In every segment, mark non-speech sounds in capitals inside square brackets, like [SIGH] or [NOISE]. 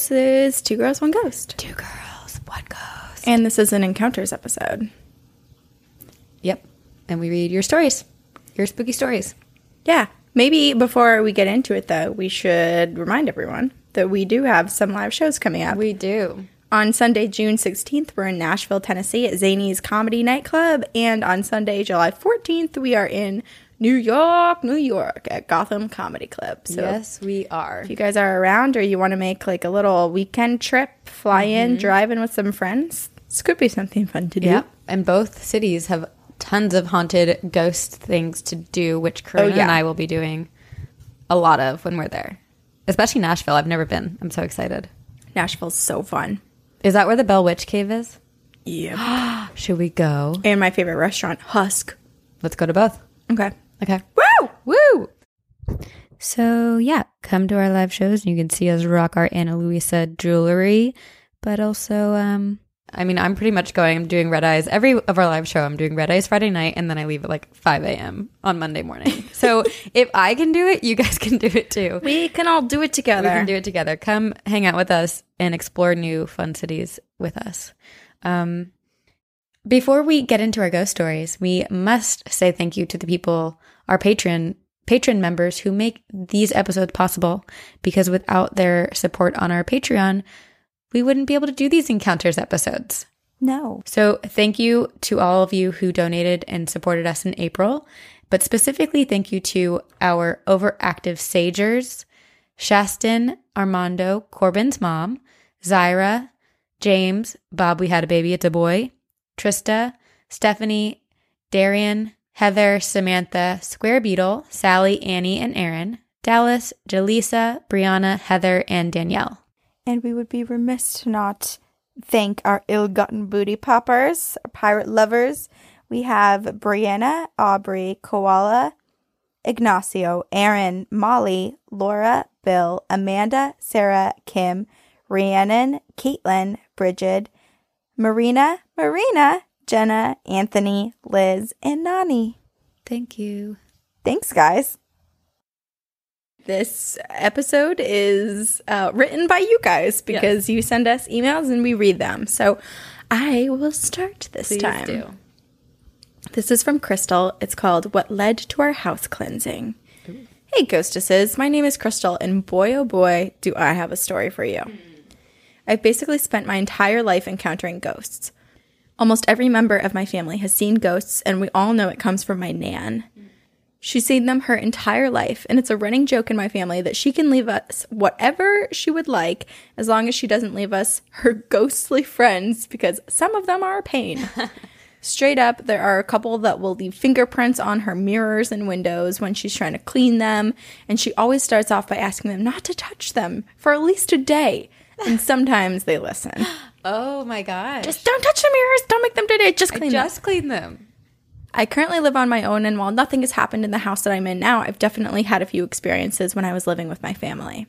This is Two Girls, One Ghost. Two girls, one ghost. And this is an encounters episode. Yep. And we read your stories, your spooky stories. Yeah. Maybe before we get into it, though, we should remind everyone that we do have some live shows coming up. We do. On Sunday, June 16th, we're in Nashville, Tennessee at Zany's Comedy Nightclub. And on Sunday, July 14th, we are in New York, New York at Gotham Comedy Club. So yes, we are. if you guys are around or you want to make like a little weekend trip, fly in, mm-hmm. drive in with some friends, this could be something fun to do. Yep. And both cities have tons of haunted ghost things to do, which Corinne oh, yeah. and I will be doing a lot of when we're there. Especially Nashville. I've never been. I'm so excited. Nashville's so fun. Is that where the Bell Witch Cave is? Yeah. [GASPS] Should we go? and my favorite restaurant, Husk. Let's go to both. Okay. Okay. Woo! Woo! So yeah, come to our live shows and you can see us rock our Ana Luisa jewelry. But also, um, I mean, I'm pretty much going. I'm doing red eyes every of our live show. I'm doing red eyes Friday night, and then I leave at like 5 a.m. on Monday morning. [LAUGHS] So if I can do it, you guys can do it too. We can all do it together. We can do it together. Come hang out with us and explore new fun cities with us. Um, before we get into our ghost stories, we must say thank you to the people, our patron patron members who make these episodes possible. Because without their support on our Patreon, we wouldn't be able to do these encounters episodes. No. So thank you to all of you who donated and supported us in April, but specifically thank you to our overactive sagers, Shaston, Armando, Corbin's mom, Zyra, James, Bob, we had a baby, it's a boy, Trista, Stephanie, Darian, Heather, Samantha, Square Beetle, Sally, Annie, and Aaron, Dallas, Jaleesa, Brianna, Heather, and Danielle. And we would be remiss to not thank our ill-gotten booty poppers, our pirate lovers. We have Brianna, Aubrey, Koala, Ignacio, Aaron, Molly, Laura, Bill, Amanda, Sarah, Kim, Rhiannon, Caitlin, Bridget, Marina, Marina, Jenna, Anthony, Liz, and Nani. Thank you. Thanks, guys. This episode is uh, written by you guys because you send us emails and we read them. So I will start this Please time. do. This is from Crystal. It's called What Led to Our House Cleansing. Hey, ghostesses. My name is Crystal, and boy, oh boy, do I have a story for you. I've basically spent my entire life encountering ghosts. Almost every member of my family has seen ghosts, and we all know it comes from my Nan. She's seen them her entire life, and it's a running joke in my family that she can leave us whatever she would like as long as she doesn't leave us her [LAUGHS] ghostly friends because some of them are a pain. [LAUGHS] Straight up, there are a couple that will leave fingerprints on her mirrors and windows when she's trying to clean them, and she always starts off by asking them not to touch them for at least a day. And sometimes they listen. [GASPS] Oh my gosh. Just don't touch the mirrors, don't make them dirty, just clean them. just clean them. I currently live on my own, and while nothing has happened in the house that I'm in now, I've definitely had a few experiences when I was living with my family.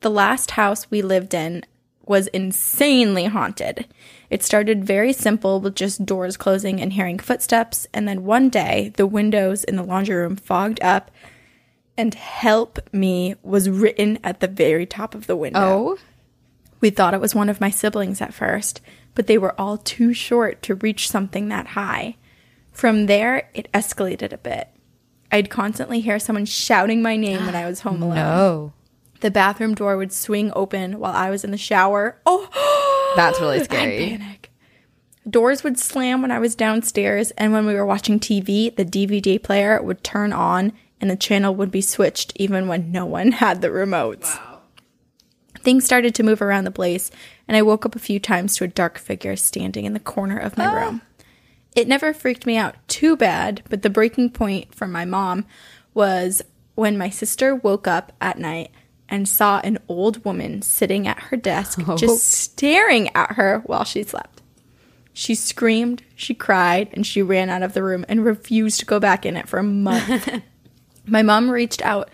The last house we lived in was insanely haunted. It started very simple with just doors closing and hearing footsteps, and then one day the windows in the laundry room fogged up, and help me was written at the very top of the window. Oh. We thought it was one of my siblings at first, but they were all too short to reach something that high. From there, it escalated a bit. I'd constantly hear someone shouting my name when I was home [GASPS] alone. No. The bathroom door would swing open while I was in the shower. [GASPS] Oh, [GASPS] That's really scary. I'd panic. Doors would slam when I was downstairs, and when we were watching TV, the DVD player would turn on and the channel would be switched even when no one had the remotes. Things started to move around the place, and I woke up a few times to a dark figure standing in the corner of my oh. room. It never freaked me out too bad, but the breaking point for my mom was when my sister woke up at night and saw an old woman sitting at her desk oh. just staring at her while she slept. She screamed, she cried, and she ran out of the room and refused to go back in it for a month. [LAUGHS] My mom reached out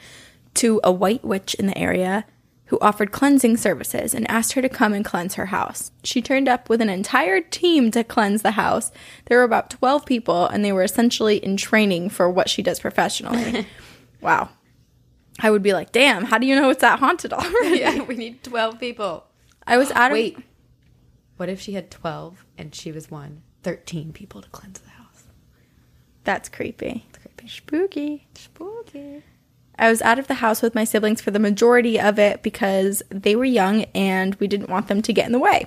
to a white witch in the area who offered cleansing services and asked her to come and cleanse her house. She turned up with an entire team to cleanse the house. There were about 12 people, and they were essentially in training for what she does professionally. [LAUGHS] wow. I would be like, damn, how do you know it's that haunted already? Yeah, we need 12 people. I was out of Wait. What if she had 12 and she was one? 13 people to cleanse the house. That's creepy. It's creepy. Spooky. Spooky. I was out of the house with my siblings for the majority of it because they were young and we didn't want them to get in the way.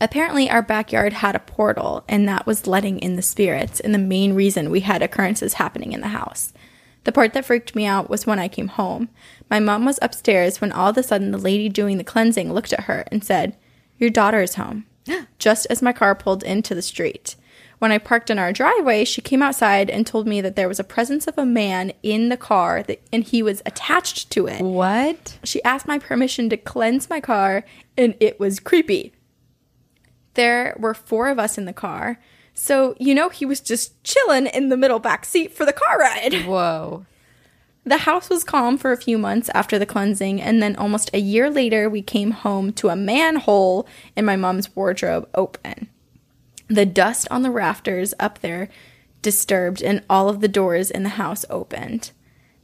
Apparently, our backyard had a portal, and that was letting in the spirits, and the main reason we had occurrences happening in the house. The part that freaked me out was when I came home. My mom was upstairs when all of a sudden the lady doing the cleansing looked at her and said, Your daughter is home. [GASPS] Just as my car pulled into the street. When I parked in our driveway, she came outside and told me that there was a presence of a man in the car that, and he was attached to it. What? She asked my permission to cleanse my car, and it was creepy. There were four of us in the car, so you know he was just chilling in the middle back seat for the car ride. [LAUGHS] Whoa. The house was calm for a few months after the cleansing, and then almost a year later, we came home to a manhole in my mom's wardrobe open. The dust on the rafters up there disturbed, and all of the doors in the house opened.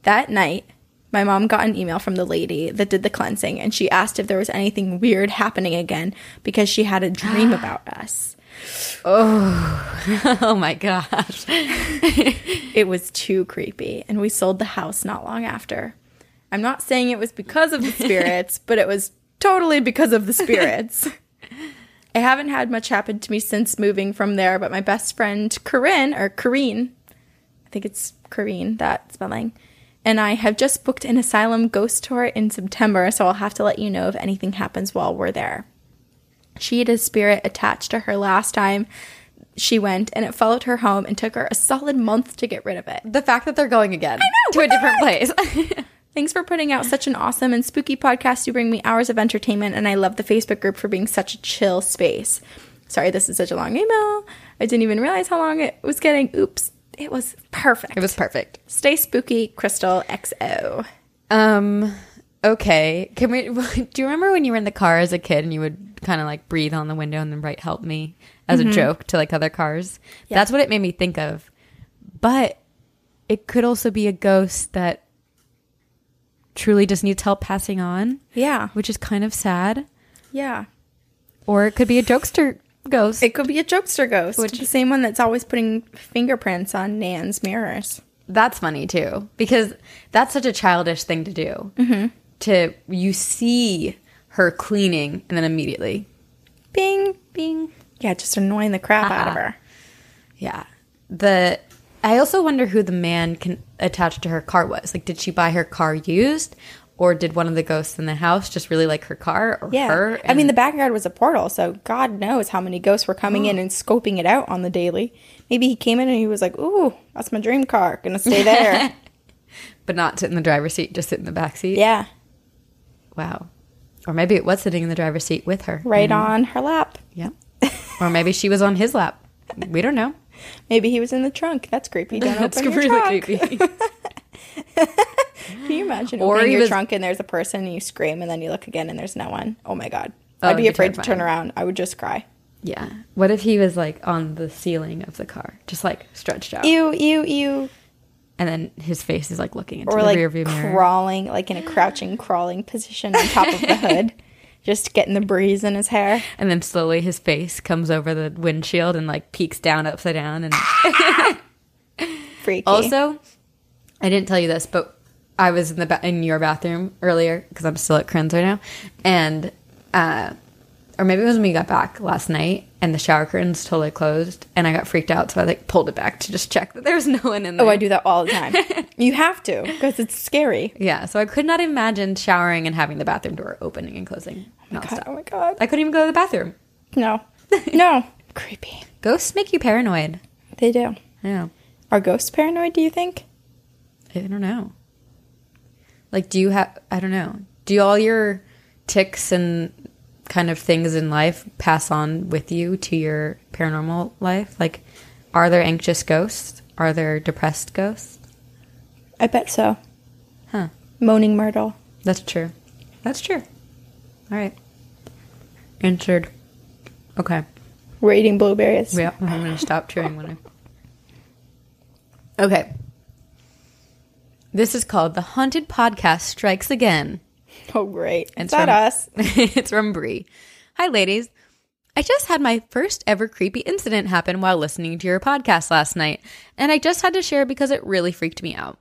That night, my mom got an email from the lady that did the cleansing, and she asked if there was anything weird happening again because she had a dream [GASPS] about us. Oh [LAUGHS] oh my gosh. [LAUGHS] It was too creepy, and we sold the house not long after. I'm not saying it was because of the [LAUGHS] spirits, but it was totally because of the spirits. I haven't had much happen to me since moving from there, but my best friend Corinne, or Corrine, I think it's Corrine, that spelling, and I have just booked an asylum ghost tour in September, so I'll have to let you know if anything happens while we're there. She had a spirit attached to her last time she went, and it followed her home and took her a solid month to get rid of it. The fact that they're going again to a different place. [LAUGHS] Thanks for putting out such an awesome and spooky podcast. You bring me hours of entertainment, and I love the Facebook group for being such a chill space. Sorry, this is such a long email. I didn't even realize how long it was getting. Oops. It was perfect. it was perfect. Stay spooky, Crystal XO. Um okay. Can we [LAUGHS] do you remember when you were in the car as a kid and you would kind of like breathe on the window and then write help me as a joke to like other cars? That's what it made me think of. But it could also be a ghost that truly just needs help passing on, Yeah. which is kind of sad. Yeah. Or it could be a jokester ghost. It could be a jokester ghost. Which- the same one that's always putting fingerprints on Nan's mirrors. that's funny too because that's such a childish thing to do. Mm-hmm. To you see her cleaning and then immediately, Bing. bing. Yeah, just annoying the crap out of her. Yeah. The I also wonder who the man can attached to her car was. Like, did she buy her car used, or did one of the ghosts in the house just really like her car or Yeah. her? I mean, the backyard was a portal, so God knows how many ghosts were coming [GASPS] in and scoping it out on the daily. Maybe he came in and he was like, "Ooh, that's my dream car. Gonna stay there." [LAUGHS] but not sit in the driver's seat, just sit in the back seat. yeah, Wow. Or maybe it was sitting in the driver's seat with her. right mm-hmm. on her lap. Yeah. or maybe she was on his lap. We don't know. Maybe he was in the trunk. That's creepy. Don't [LAUGHS] That's open your really trunk. creepy. [LAUGHS] Can you imagine Or opening your was- trunk and there's a person and you scream and then you look again and there's no one? Oh my god, Oh, I'd be afraid to turn around. I would just cry. yeah. What if he was like on the ceiling of the car, just like stretched out, Ew, ew, ew. and then his face is like looking into Or the like rearview mirror. crawling, like in a crouching, crawling position on top of the [LAUGHS] hood, just getting the breeze in his hair. And then slowly his face comes over the windshield and like peeks down upside down. And [LAUGHS] Freaky. also, I didn't tell you this, but I was in the ba- in your bathroom earlier because I'm still at Corinne's right now, and uh, or maybe it was when we got back last night and the shower curtains totally closed, and I got freaked out, so I like pulled it back to just check that there was no one in there. oh, I do that all the time. [LAUGHS] you have to because it's scary. Yeah, so I could not imagine showering and having the bathroom door opening and closing God, oh my god. I couldn't even go to the bathroom. No, [LAUGHS] no, creepy. Ghosts make you paranoid. They do. Yeah. Are ghosts paranoid? Do you think? I don't know. Like, do you have, I don't know, do all your tics and kind of things in life pass on with you to your paranormal life? Like, are there anxious ghosts? Are there depressed ghosts? I bet so. Huh. Moaning Myrtle. That's true. That's true. All right. Answered. Okay. We're eating blueberries. Yeah, I'm going to stop chewing when I. Okay. This is called The Haunted Podcast Strikes Again. Oh, great. It's that from- [LAUGHS] us? it's from Bree. Hi, ladies. I just had my first ever creepy incident happen while listening to your podcast last night, and I just had to share because it really freaked me out.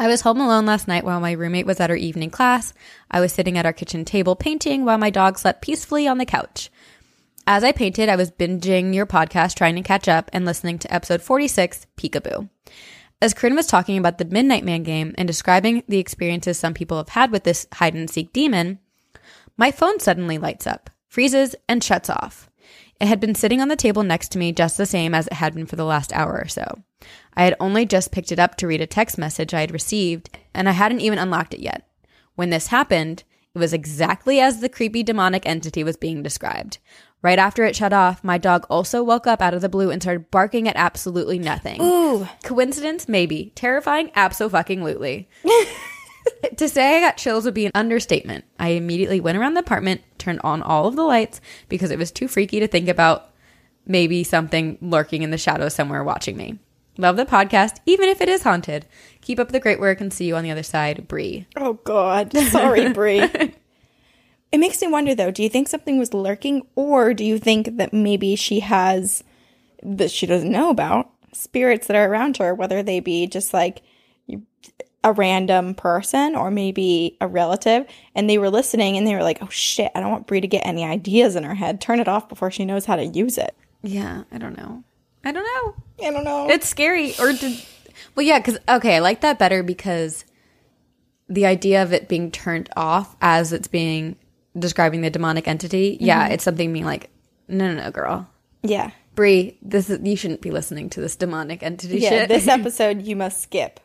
I was home alone last night while my roommate was at her evening class. I was sitting at our kitchen table painting while my dog slept peacefully on the couch. As I painted, I was binging your podcast, trying to catch up, and listening to episode 46, Peekaboo. As Corinne was talking about the Midnight Man game and describing the experiences some people have had with this hide and seek demon, my phone suddenly lights up, freezes, and shuts off. It had been sitting on the table next to me just the same as it had been for the last hour or so. I had only just picked it up to read a text message I had received, and I hadn't even unlocked it yet. When this happened, it was exactly as the creepy demonic entity was being described. Right after it shut off, my dog also woke up out of the blue and started barking at absolutely nothing. Ooh. Coincidence? Maybe. Terrifying? Absolutely. [LAUGHS] to say I got chills would be an understatement. I immediately went around the apartment, turned on all of the lights because it was too freaky to think about maybe something lurking in the shadows somewhere watching me. Love the podcast, even if it is haunted. Keep up the great work and see you on the other side, Bree. Oh, God. Sorry, Bree. [LAUGHS] it makes me wonder, though, do you think something was lurking, or do you think that maybe she has, that she doesn't know about, spirits that are around her, whether they be just like a random person or maybe a relative, and they were listening and they were like, oh shit, I don't want Bree to get any ideas in her head. Turn it off before she knows how to use it. Yeah, I don't know. I don't know. I don't know. It's scary. Or did, well, yeah, because okay, I like that better because the idea of it being turned off as it's being describing the demonic entity. Yeah, mm-hmm. it's something being like, no, no, no, girl, yeah. Bree, this is you shouldn't be listening to this demonic entity Yeah, shit. this [LAUGHS] episode you must skip.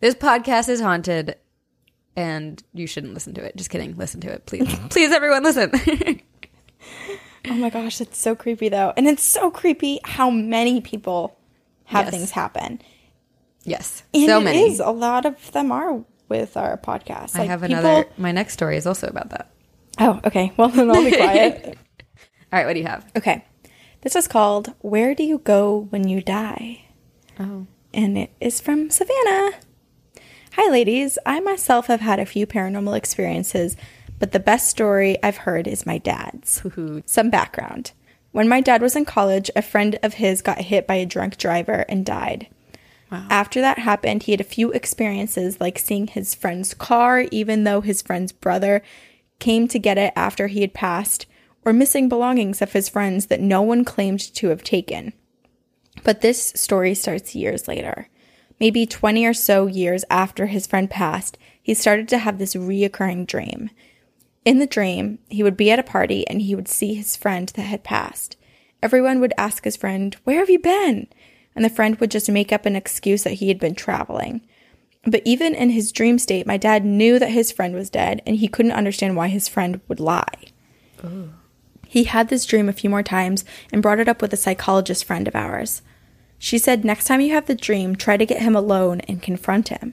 this podcast is haunted, and you shouldn't listen to it. Just kidding. Listen to it, please, mm-hmm. please, everyone, listen. [LAUGHS] Oh my gosh, it's so creepy though. And it's so creepy how many people have Yes. things happen. yes, And so it many. is. a lot of them are with our podcast. I Like, have people- another. My next story is also about that. Oh, okay. Well, then I'll be quiet. [LAUGHS] All right, what do you have? okay. This is called Where Do You Go When You Die? Oh, and it is from Savannah. Hi, ladies. I myself have had a few paranormal experiences, but the best story I've heard is my dad's. Some background. When my dad was in college, a friend of his got hit by a drunk driver and died. After that happened, he had a few experiences like seeing his friend's car, even though his friend's brother came to get it after he had passed, or missing belongings of his friends that no one claimed to have taken. But this story starts years later. Maybe 20 or so years after his friend passed, he started to have this reoccurring dream. In the dream, he would be at a party and he would see his friend that had passed. Everyone would ask his friend, Where have you been? And the friend would just make up an excuse that he had been traveling. But even in his dream state, my dad knew that his friend was dead and he couldn't understand why his friend would lie. He had this dream a few more times and brought it up with a psychologist friend of ours. She said, Next time you have the dream, try to get him alone and confront him.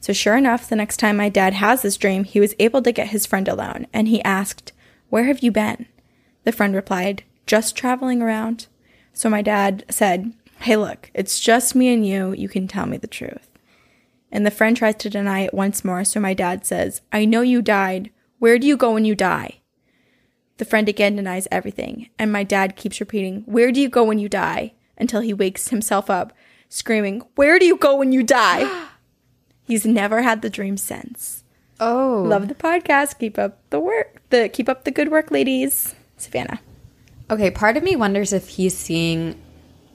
So, sure enough, the next time my dad has this dream, he was able to get his friend alone and he asked, Where have you been? The friend replied, Just traveling around. So, my dad said, Hey, look, it's just me and you. You can tell me the truth. And the friend tries to deny it once more. So, my dad says, I know you died. Where do you go when you die? The friend again denies everything, and my dad keeps repeating, Where do you go when you die? until he wakes himself up, screaming, Where do you go when you die? [GASPS] [GASPS] [GASPS] He's never had the dream since. oh, Love the podcast. Keep up the work. The keep up the good work, ladies. Savannah. Okay, part of me wonders if he's seeing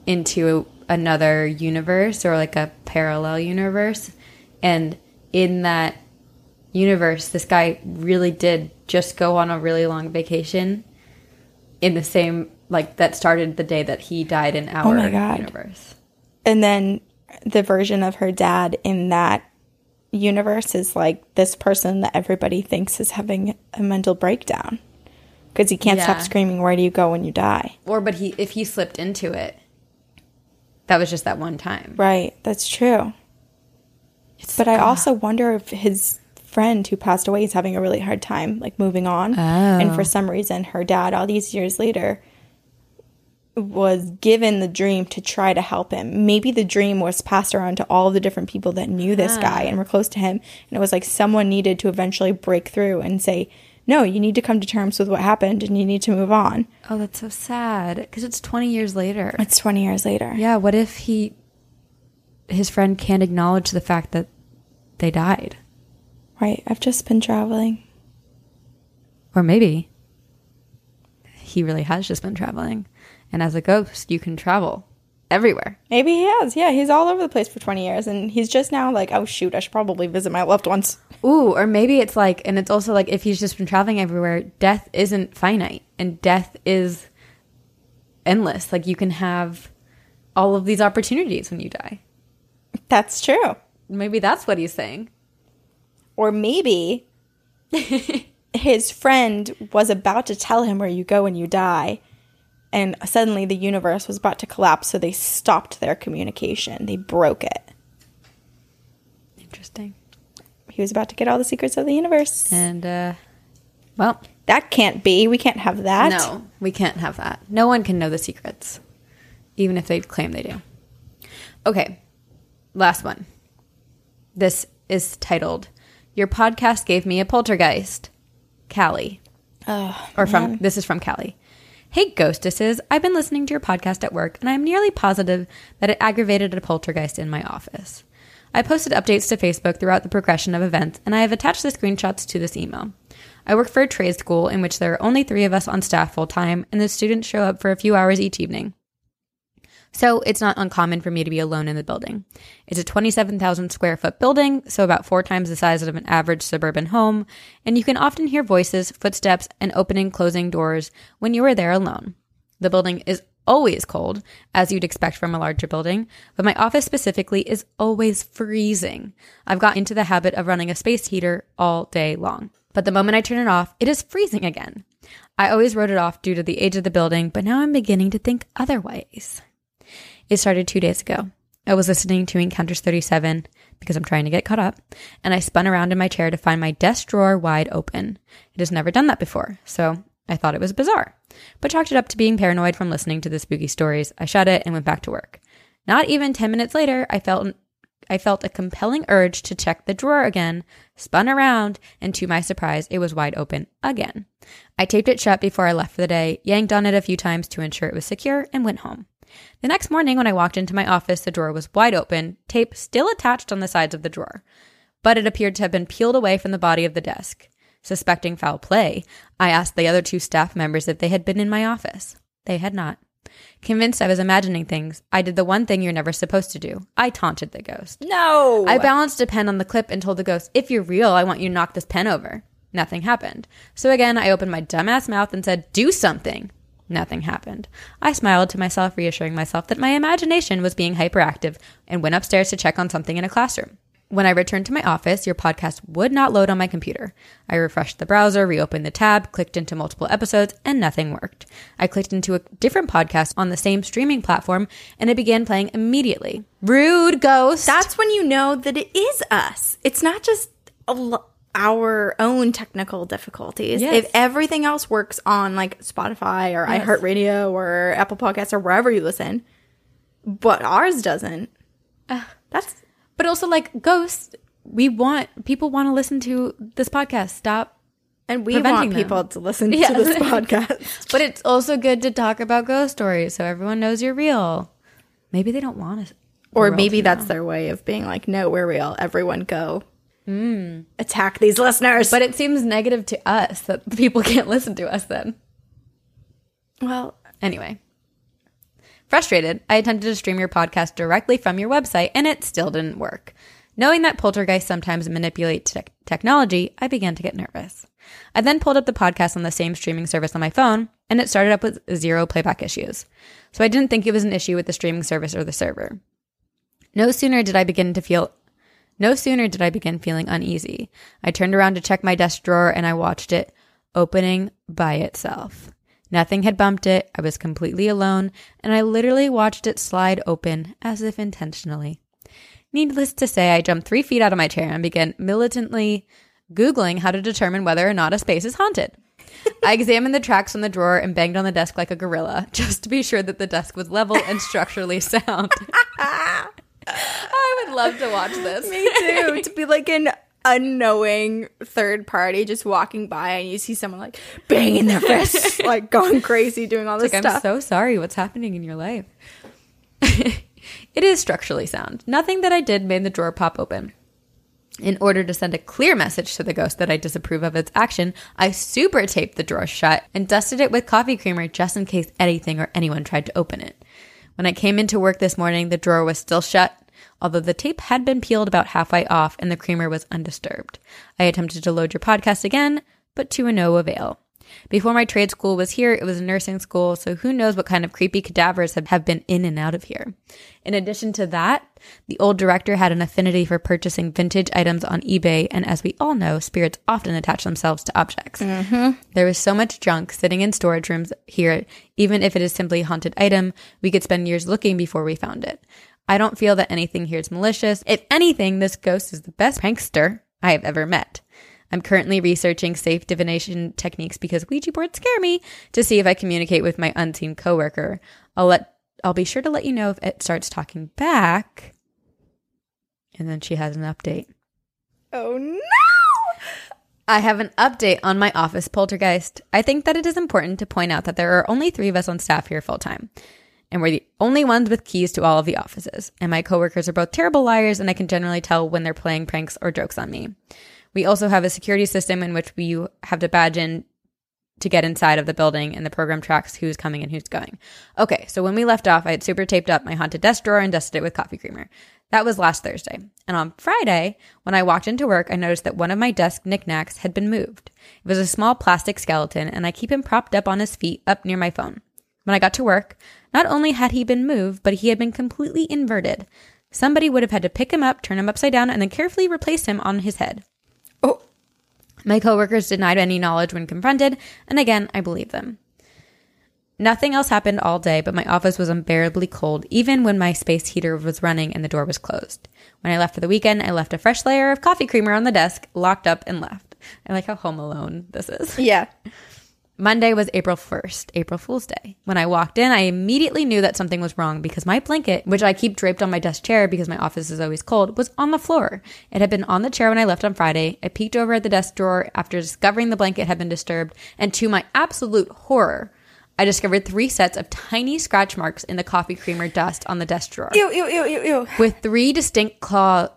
into another universe or like a parallel universe. And in that universe, this guy really did just go on a really long vacation in the same, like, that started the day that he died in our Oh my God. universe. And then the version of her dad in that universe is like this person that everybody thinks is having a mental breakdown because he can't stop screaming, Where do you go when you die? Or, but he, if he slipped into it, that was just that one time. Right, that's true. but I also wonder if his friend who passed away is having a really hard time, like moving on. And oh. for some reason, her dad, all these years later, was given the dream to try to help him. Maybe the dream was passed around to all the different people that knew this ah. guy and were close to him. And it was like someone needed to eventually break through and say, no, you need to come to terms with what happened and you need to move on. Oh, that's so sad because it's 20 years later. It's 20 years later. Yeah, what if he his friend can't acknowledge the fact that they died? Right. I've just been traveling. Or maybe he really has just been traveling. And as a ghost, you can travel everywhere. Maybe he has. Yeah, he's all over the place for 20 years and he's just now like, oh shoot, I should probably visit my loved ones. Ooh, or maybe it's like, and it's also like if he's just been traveling everywhere, death isn't finite and death is endless. Like you can have all of these opportunities when you die. That's true. Maybe that's what he's saying. Or maybe [LAUGHS] his friend was about to tell him where you go when you die, and suddenly the universe was about to collapse, so they stopped their communication. They broke it. Interesting. He was about to get all the secrets of the universe. And, uh, well, That can't be. We can't have that. no, we can't have that. No one can know the secrets, even if they claim they do. Okay, last one. This is titled Your Podcast Gave Me a Poltergeist. Callie. Oh, or from this is from Callie. Hey ghostesses, I've been listening to your podcast at work and I'm nearly positive that it aggravated a poltergeist in my office. I posted updates to Facebook throughout the progression of events and I have attached the screenshots to this email. I work for a trade school in which there are only three of us on staff full time and the students show up for a few hours each evening. So it's not uncommon for me to be alone in the building. It's a 27,000 square foot building, so about four times the size of an average suburban home, and you can often hear voices, footsteps, and opening closing doors when you are there alone. The building is always cold, as you'd expect from a larger building, but my office specifically is always freezing. I've got into the habit of running a space heater all day long. But the moment I turn it off, it is freezing again. I always wrote it off due to the age of the building, but now I'm beginning to think otherwise. It started two days ago. I was listening to Encounters 37 because I'm trying to get caught up, and I spun around in my chair to find my desk drawer wide open. It has never done that before, so I thought it was bizarre, but chalked it up to being paranoid from listening to the spooky stories. I shut it and went back to work. Not even 10 minutes later, I felt I felt a compelling urge to check the drawer again, spun around, and to my surprise, it was wide open again. I taped it shut before I left for the day, yanked on it a few times to ensure it was secure, and went home. The next morning, when I walked into my office, the drawer was wide open, tape still attached on the sides of the drawer, but it appeared to have been peeled away from the body of the desk. Suspecting foul play, I asked the other two staff members if they had been in my office. They had not. Convinced I was imagining things, I did the one thing you're never supposed to do. I taunted the ghost. No. I balanced a pen on the clip and told the ghost, if you're real, I want you to knock this pen over. Nothing happened. So again, I opened my dumbass mouth and said, do something. Nothing happened. I smiled to myself, reassuring myself that my imagination was being hyperactive, and went upstairs to check on something in a classroom. When I returned to my office, your podcast would not load on my computer. I refreshed the browser, reopened the tab, clicked into multiple episodes, and nothing worked. I clicked into a different podcast on the same streaming platform, and it began playing immediately. Rude ghost. That's when you know that it is us. It's not just a l- our own technical difficulties. Yes. If everything else works on like Spotify or Yes. iHeartRadio or Apple Podcasts or wherever you listen, but ours doesn't. That's But also, like ghosts, we want people want to listen to this podcast. Stop. and we want them. people to listen [LAUGHS] Yes. to this podcast. [LAUGHS] But it's also good to talk about ghost stories so everyone knows you're real. Maybe they don't want to. Or maybe that's their way of being like, no, we're real. Everyone go. Mm. Attack these listeners. But it seems negative to us that people [LAUGHS] can't listen to us then. well, Anyway. Frustrated, I attempted to stream your podcast directly from your website and it still didn't work. Knowing that poltergeists sometimes manipulate tech technology, I began to get nervous. I then pulled up the podcast on the same streaming service on my phone and it started up with zero playback issues. So I didn't think it was an issue with the streaming service or the server. No sooner did I begin to feel no sooner did I begin feeling uneasy. I turned around to check my desk drawer and I watched it opening by itself. Nothing had bumped it. I was completely alone, and I literally watched it slide open as if intentionally. Needless to say, I jumped three feet out of my chair and began militantly Googling how to determine whether or not a space is haunted. I examined the tracks on the drawer and banged on the desk like a gorilla, [LAUGHS] just to be sure that the desk was level and structurally sound. [LAUGHS] I would love to watch this. Me too. [LAUGHS] to be like an unknowing third party just walking by and you see someone like banging their [LAUGHS] fists, like going crazy, doing all this like, stuff. I'm so sorry. What's happening in your life? [LAUGHS] it is structurally sound. Nothing that I did made the drawer pop open. In order to send a clear message to the ghost that I disapprove of its action, I super taped the drawer shut and dusted it with coffee creamer just in case anything or anyone tried to open it. When I came into work this morning, the drawer was still shut, although the tape had been peeled about halfway off and the creamer was undisturbed. I attempted to load your podcast again, but to no avail. Before my trade school was here, it was a nursing school, so who knows what kind of creepy cadavers have, have been in and out of here. In addition to that, the old director had an affinity for purchasing vintage items on eBay, and as we all know, spirits often attach themselves to objects. Mm-hmm. There was so much junk sitting in storage rooms here, even if it is simply a haunted item, we could spend years looking before we found it. I don't feel that anything here is malicious. If anything, this ghost is the best prankster I have ever met. I'm currently researching safe divination techniques because Ouija boards scare me to see if I communicate with my unseen coworker. I'll let I'll be sure to let you know if it starts talking back. And then she has an update. oh no! I have an update on my office poltergeist. I think that it is important to point out that there are only three of us on staff here full time. And we're the only ones with keys to all of the offices. And my coworkers are both terrible liars, and I can generally tell when they're playing pranks or jokes on me. We also have a security system in which we have to badge in to get inside of the building, and the program tracks who's coming and who's going. Okay, so when we left off, I had super taped up my haunted desk drawer and dusted it with coffee creamer. That was last Thursday. And on Friday, when I walked into work, I noticed that one of my desk knickknacks had been moved. It was a small plastic skeleton, and I keep him propped up on his feet up near my phone. When I got to work, not only had he been moved, but he had been completely inverted. Somebody would have had to pick him up, turn him upside down, and then carefully replace him on his head. Oh, My coworkers denied any knowledge when confronted, and again, I believe them. Nothing else happened all day, but my office was unbearably cold, even when my space heater was running and the door was closed. When I left for the weekend, I left a fresh layer of coffee creamer on the desk, locked up, and left. I like how home alone this is. yeah. Monday was April 1st, April Fool's Day. When I walked in, I immediately knew that something was wrong because my blanket, which I keep draped on my desk chair because my office is always cold, was on the floor. It had been on the chair when I left on Friday. I peeked over at the desk drawer after discovering the blanket had been disturbed, and to my absolute horror, I discovered three sets of tiny scratch marks in the coffee creamer dust on the desk drawer Ew, ew, ew, ew, ew. with three distinct claws,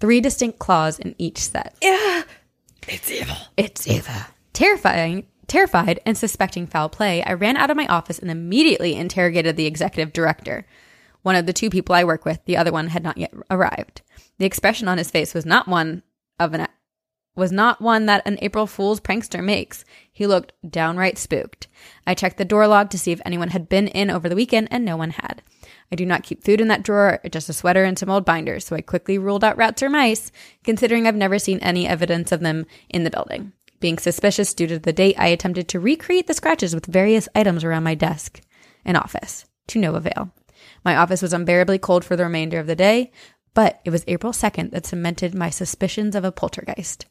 three distinct claws in each set. Yeah. It's evil. It's Eva. Terrifying, terrified and suspecting foul play, I ran out of my office and immediately interrogated the executive director. One of the two people I work with, the other one had not yet arrived. The expression on his face was not one of an was not one that an April Fool's prankster makes. He looked downright spooked. I checked the door log to see if anyone had been in over the weekend, and no one had. I do not keep food in that drawer, just a sweater and some old binders, so I quickly ruled out rats or mice, considering I've never seen any evidence of them in the building. Being suspicious due to the date, I attempted to recreate the scratches with various items around my desk and office, to no avail. My office was unbearably cold for the remainder of the day, but it was April 2nd that cemented my suspicions of a poltergeist.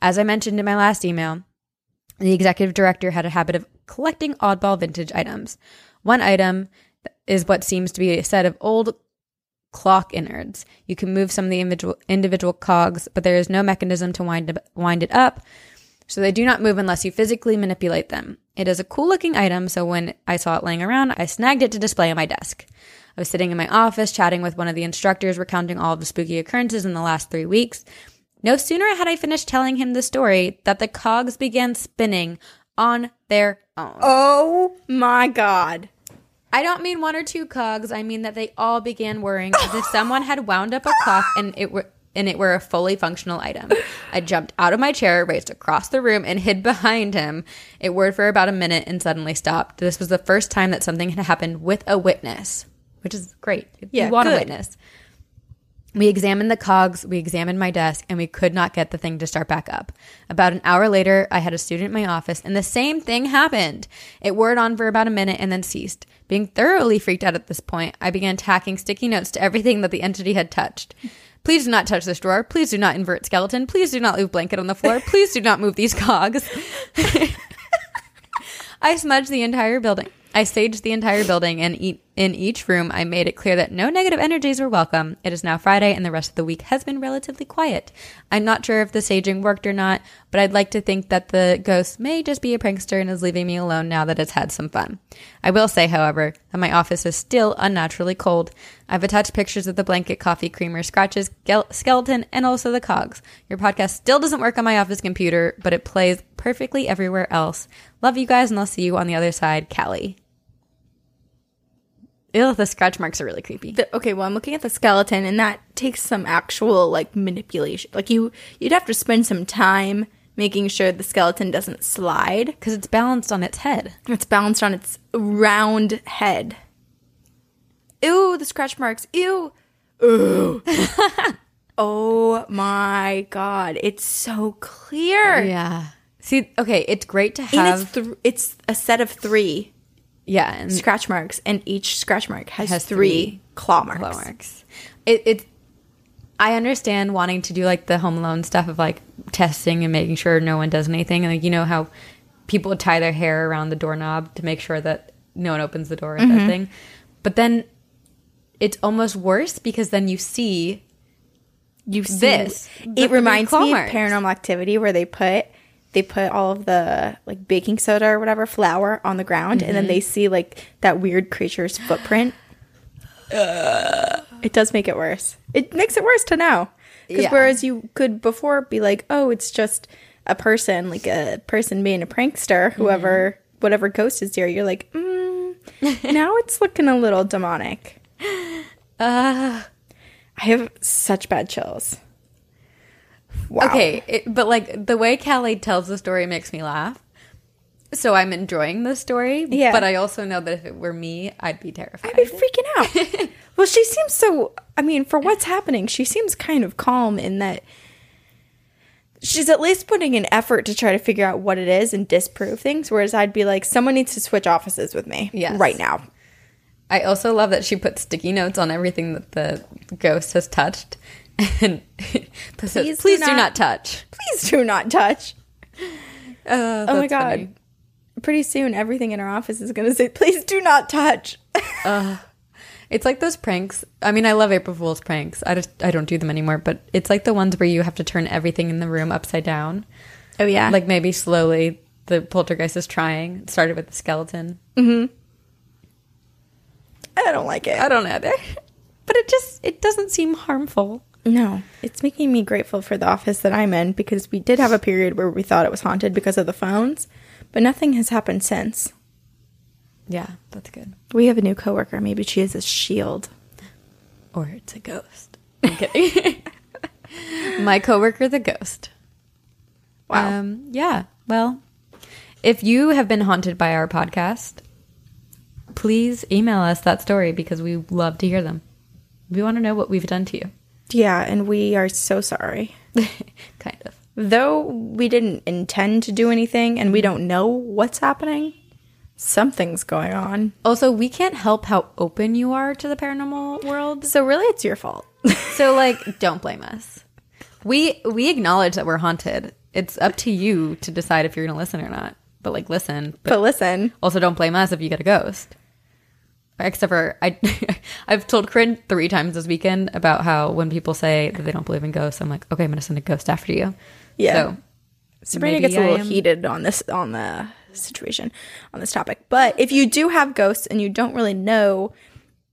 As I mentioned in my last email, the executive director had a habit of collecting oddball vintage items. One item is what seems to be a set of old clock innards. You can move some of the individual, individual cogs, but there is no mechanism to wind, wind it up, so they do not move unless you physically manipulate them. It is a cool looking item, so when I saw it laying around, I snagged it to display on my desk. I was sitting in my office chatting with one of the instructors recounting all of the spooky occurrences in the last three weeks. No sooner had I finished telling him the story that the cogs began spinning on their own. Oh my god. I don't mean one or two cogs. I mean that they all began whirring as if someone had wound up a clock and it were and it were a fully functional item. I jumped out of my chair, raced across the room, and hid behind him. It whirred for about a minute and suddenly stopped. This was the first time that something had happened with a witness, which is great. Yeah, you want a good. witness. We examined the cogs, we examined my desk, and we could not get the thing to start back up. About an hour later, I had a student in my office, and the same thing happened. It whirred on for about a minute and then ceased. Being thoroughly freaked out at this point, I began tacking sticky notes to everything that the entity had touched. Please do not touch this drawer. Please do not invert skeleton. Please do not leave blanket on the floor. [LAUGHS] Please do not move these cogs. [LAUGHS] [LAUGHS] I smudge the entire building. I sage the entire building and eat in each room, I made it clear that no negative energies were welcome. It is now Friday, and the rest of the week has been relatively quiet. I'm not sure if the saging worked or not, but I'd like to think that the ghost may just be a prankster and is leaving me alone now that it's had some fun. I will say, however, that my office is still unnaturally cold. I've attached pictures of the blanket, coffee creamer, scratches, skeleton, and also the cogs. Your podcast still doesn't work on my office computer, but it plays perfectly everywhere else. Love you guys, and I'll see you on the other side, Callie. Ew, the scratch marks are really creepy. The- okay, well, I'm looking at the skeleton, and that takes some actual like manipulation. Like you, you'd have to spend some time making sure the skeleton doesn't slide. Because it's balanced on its head. It's balanced on its round head. Ew, the scratch marks. Ew. Ooh. [LAUGHS] oh my god, it's so clear. Yeah. See, okay, it's great to And have. it's th- it's a set of three yeah, and scratch marks, and each scratch mark has, Has three, three claw marks. claw marks. It, it. I understand wanting to do like the Home Alone stuff of like testing and making sure no one does anything, and like you know how people tie their hair around the doorknob to make sure that no one opens the door with that mm-hmm. thing. But then it's almost worse because then you see You see This, It reminds me of. Paranormal Activity, where they put they put all of the like baking soda or whatever flour on the ground, and then Mm-hmm. they see like that weird creature's footprint. it does make it worse. It makes it worse to know. Because Yeah. whereas you could before be like, oh, it's just a person, like a person being a prankster, whoever, Mm-hmm. whatever ghost is here, you're like, mm, now it's looking a little demonic. [LAUGHS] uh I have such bad chills. Wow. Okay, it, but like the way Callie tells the story makes me laugh. So I'm enjoying the story. Yeah. But I also know that if it were me, I'd be terrified. I'd be freaking out. [LAUGHS] well, she seems so. I mean, for what's happening, she seems kind of calm in that she's at least putting an effort to try to figure out what it is and disprove things. Whereas I'd be like, someone needs to switch offices with me Yes. right now. I also love that she put sticky notes on everything that the ghost has touched. And [LAUGHS] please, Please do please do not- not touch. Please do not touch. Uh, Oh my god. funny. Pretty soon, everything in our office is going to say, "Please do not touch." [LAUGHS] It's like those pranks. I mean, I love April Fool's pranks. I just I don't do them anymore, but it's like the ones where you have to turn everything in the room upside down. oh yeah, Like maybe slowly the poltergeist is trying. It started with the skeleton. I don't like it. I don't either. [LAUGHS] But it just it doesn't seem harmful. No, it's making me grateful for the office that I'm in because we did have a period where we thought it was haunted because of the phones, but nothing has happened since. Yeah, that's good. We have a new coworker. Maybe she is a shield. Or it's a ghost. I'm kidding. [LAUGHS] My coworker, the ghost. Wow. Um, yeah. Well, if you have been haunted by our podcast, please email us that story because we love to hear them. We want to know what we've done to you. Yeah, and we are so sorry. [LAUGHS] kind of. Though we didn't intend to do anything and we mm-hmm. don't know what's happening, something's going on. Also, we can't help how open you are to the paranormal world. So really it's your fault. [LAUGHS] So like don't blame us. We we acknowledge that we're haunted. It's up to you to decide if you're going to listen or not. But like listen, but but listen, also don't blame us if you get a ghost. Except for I [LAUGHS] I've told Corinne 3 times this weekend about how when people say that they don't believe in ghosts, I'm like, "Okay, I'm going to send a ghost after you." Yeah. So, Sabrina gets a little heated on this on the situation on this topic. But if you do have ghosts and you don't really know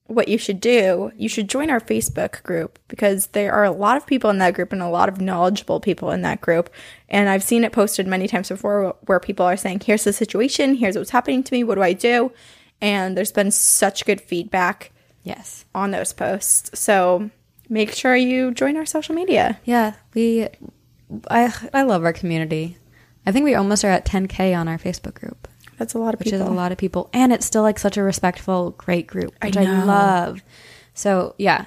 what you should do, you should join our Facebook group because there are a lot of people in that group and a lot of knowledgeable people in that group. And I've seen it posted many times before where people are saying, "Here's the situation. Here's what's happening to me. What do I do?" And there's been such good feedback yes. on those posts. So make sure you join our social media. Yeah, we I I love our community. I think we almost are at 10k on our Facebook group. That's a lot of which people. is a lot of people and it's still like such a respectful great group which i, know. love so yeah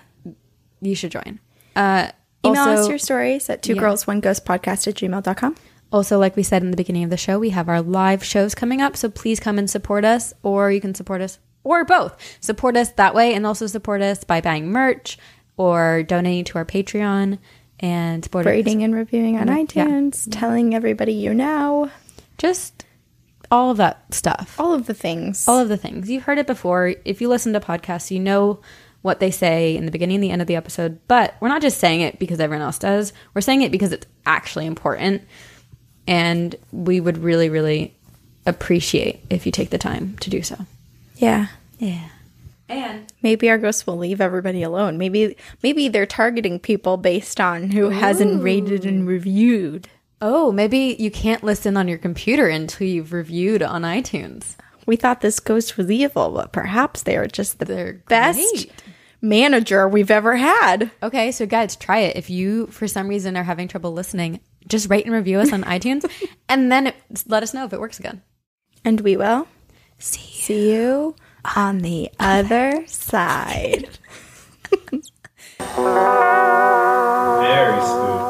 you should join uh Email also, us your stories at two Yeah. girls one ghost podcast at gmail.com. also like we said in the beginning of the show we have our live shows coming up so please come and support us or you can support us or both support us that way and also support us by buying merch or donating to our patreon and Rating and reviewing on Yeah. iTunes, telling everybody you know. just all of that stuff. All of the things. All of the things. You've heard it before. If you listen to podcasts, you know what they say in the beginning and the end of the episode. But we're not just saying it because everyone else does. We're saying it because it's actually important. And we would really, really appreciate if you take the time to do so. yeah. Yeah. And Maybe our ghosts will leave everybody alone. Maybe maybe they're targeting people based on who hasn't rated and reviewed. oh, maybe you can't listen on your computer until you've reviewed on iTunes. We thought this ghost was evil, but perhaps they are just the They're best great. manager we've ever had. Okay, so guys, try it. If you, for some reason, are having trouble listening, just rate and review us on [LAUGHS] iTunes, and then it, let us know if it works again. And we will see you, see you on the other, side. Very spooky.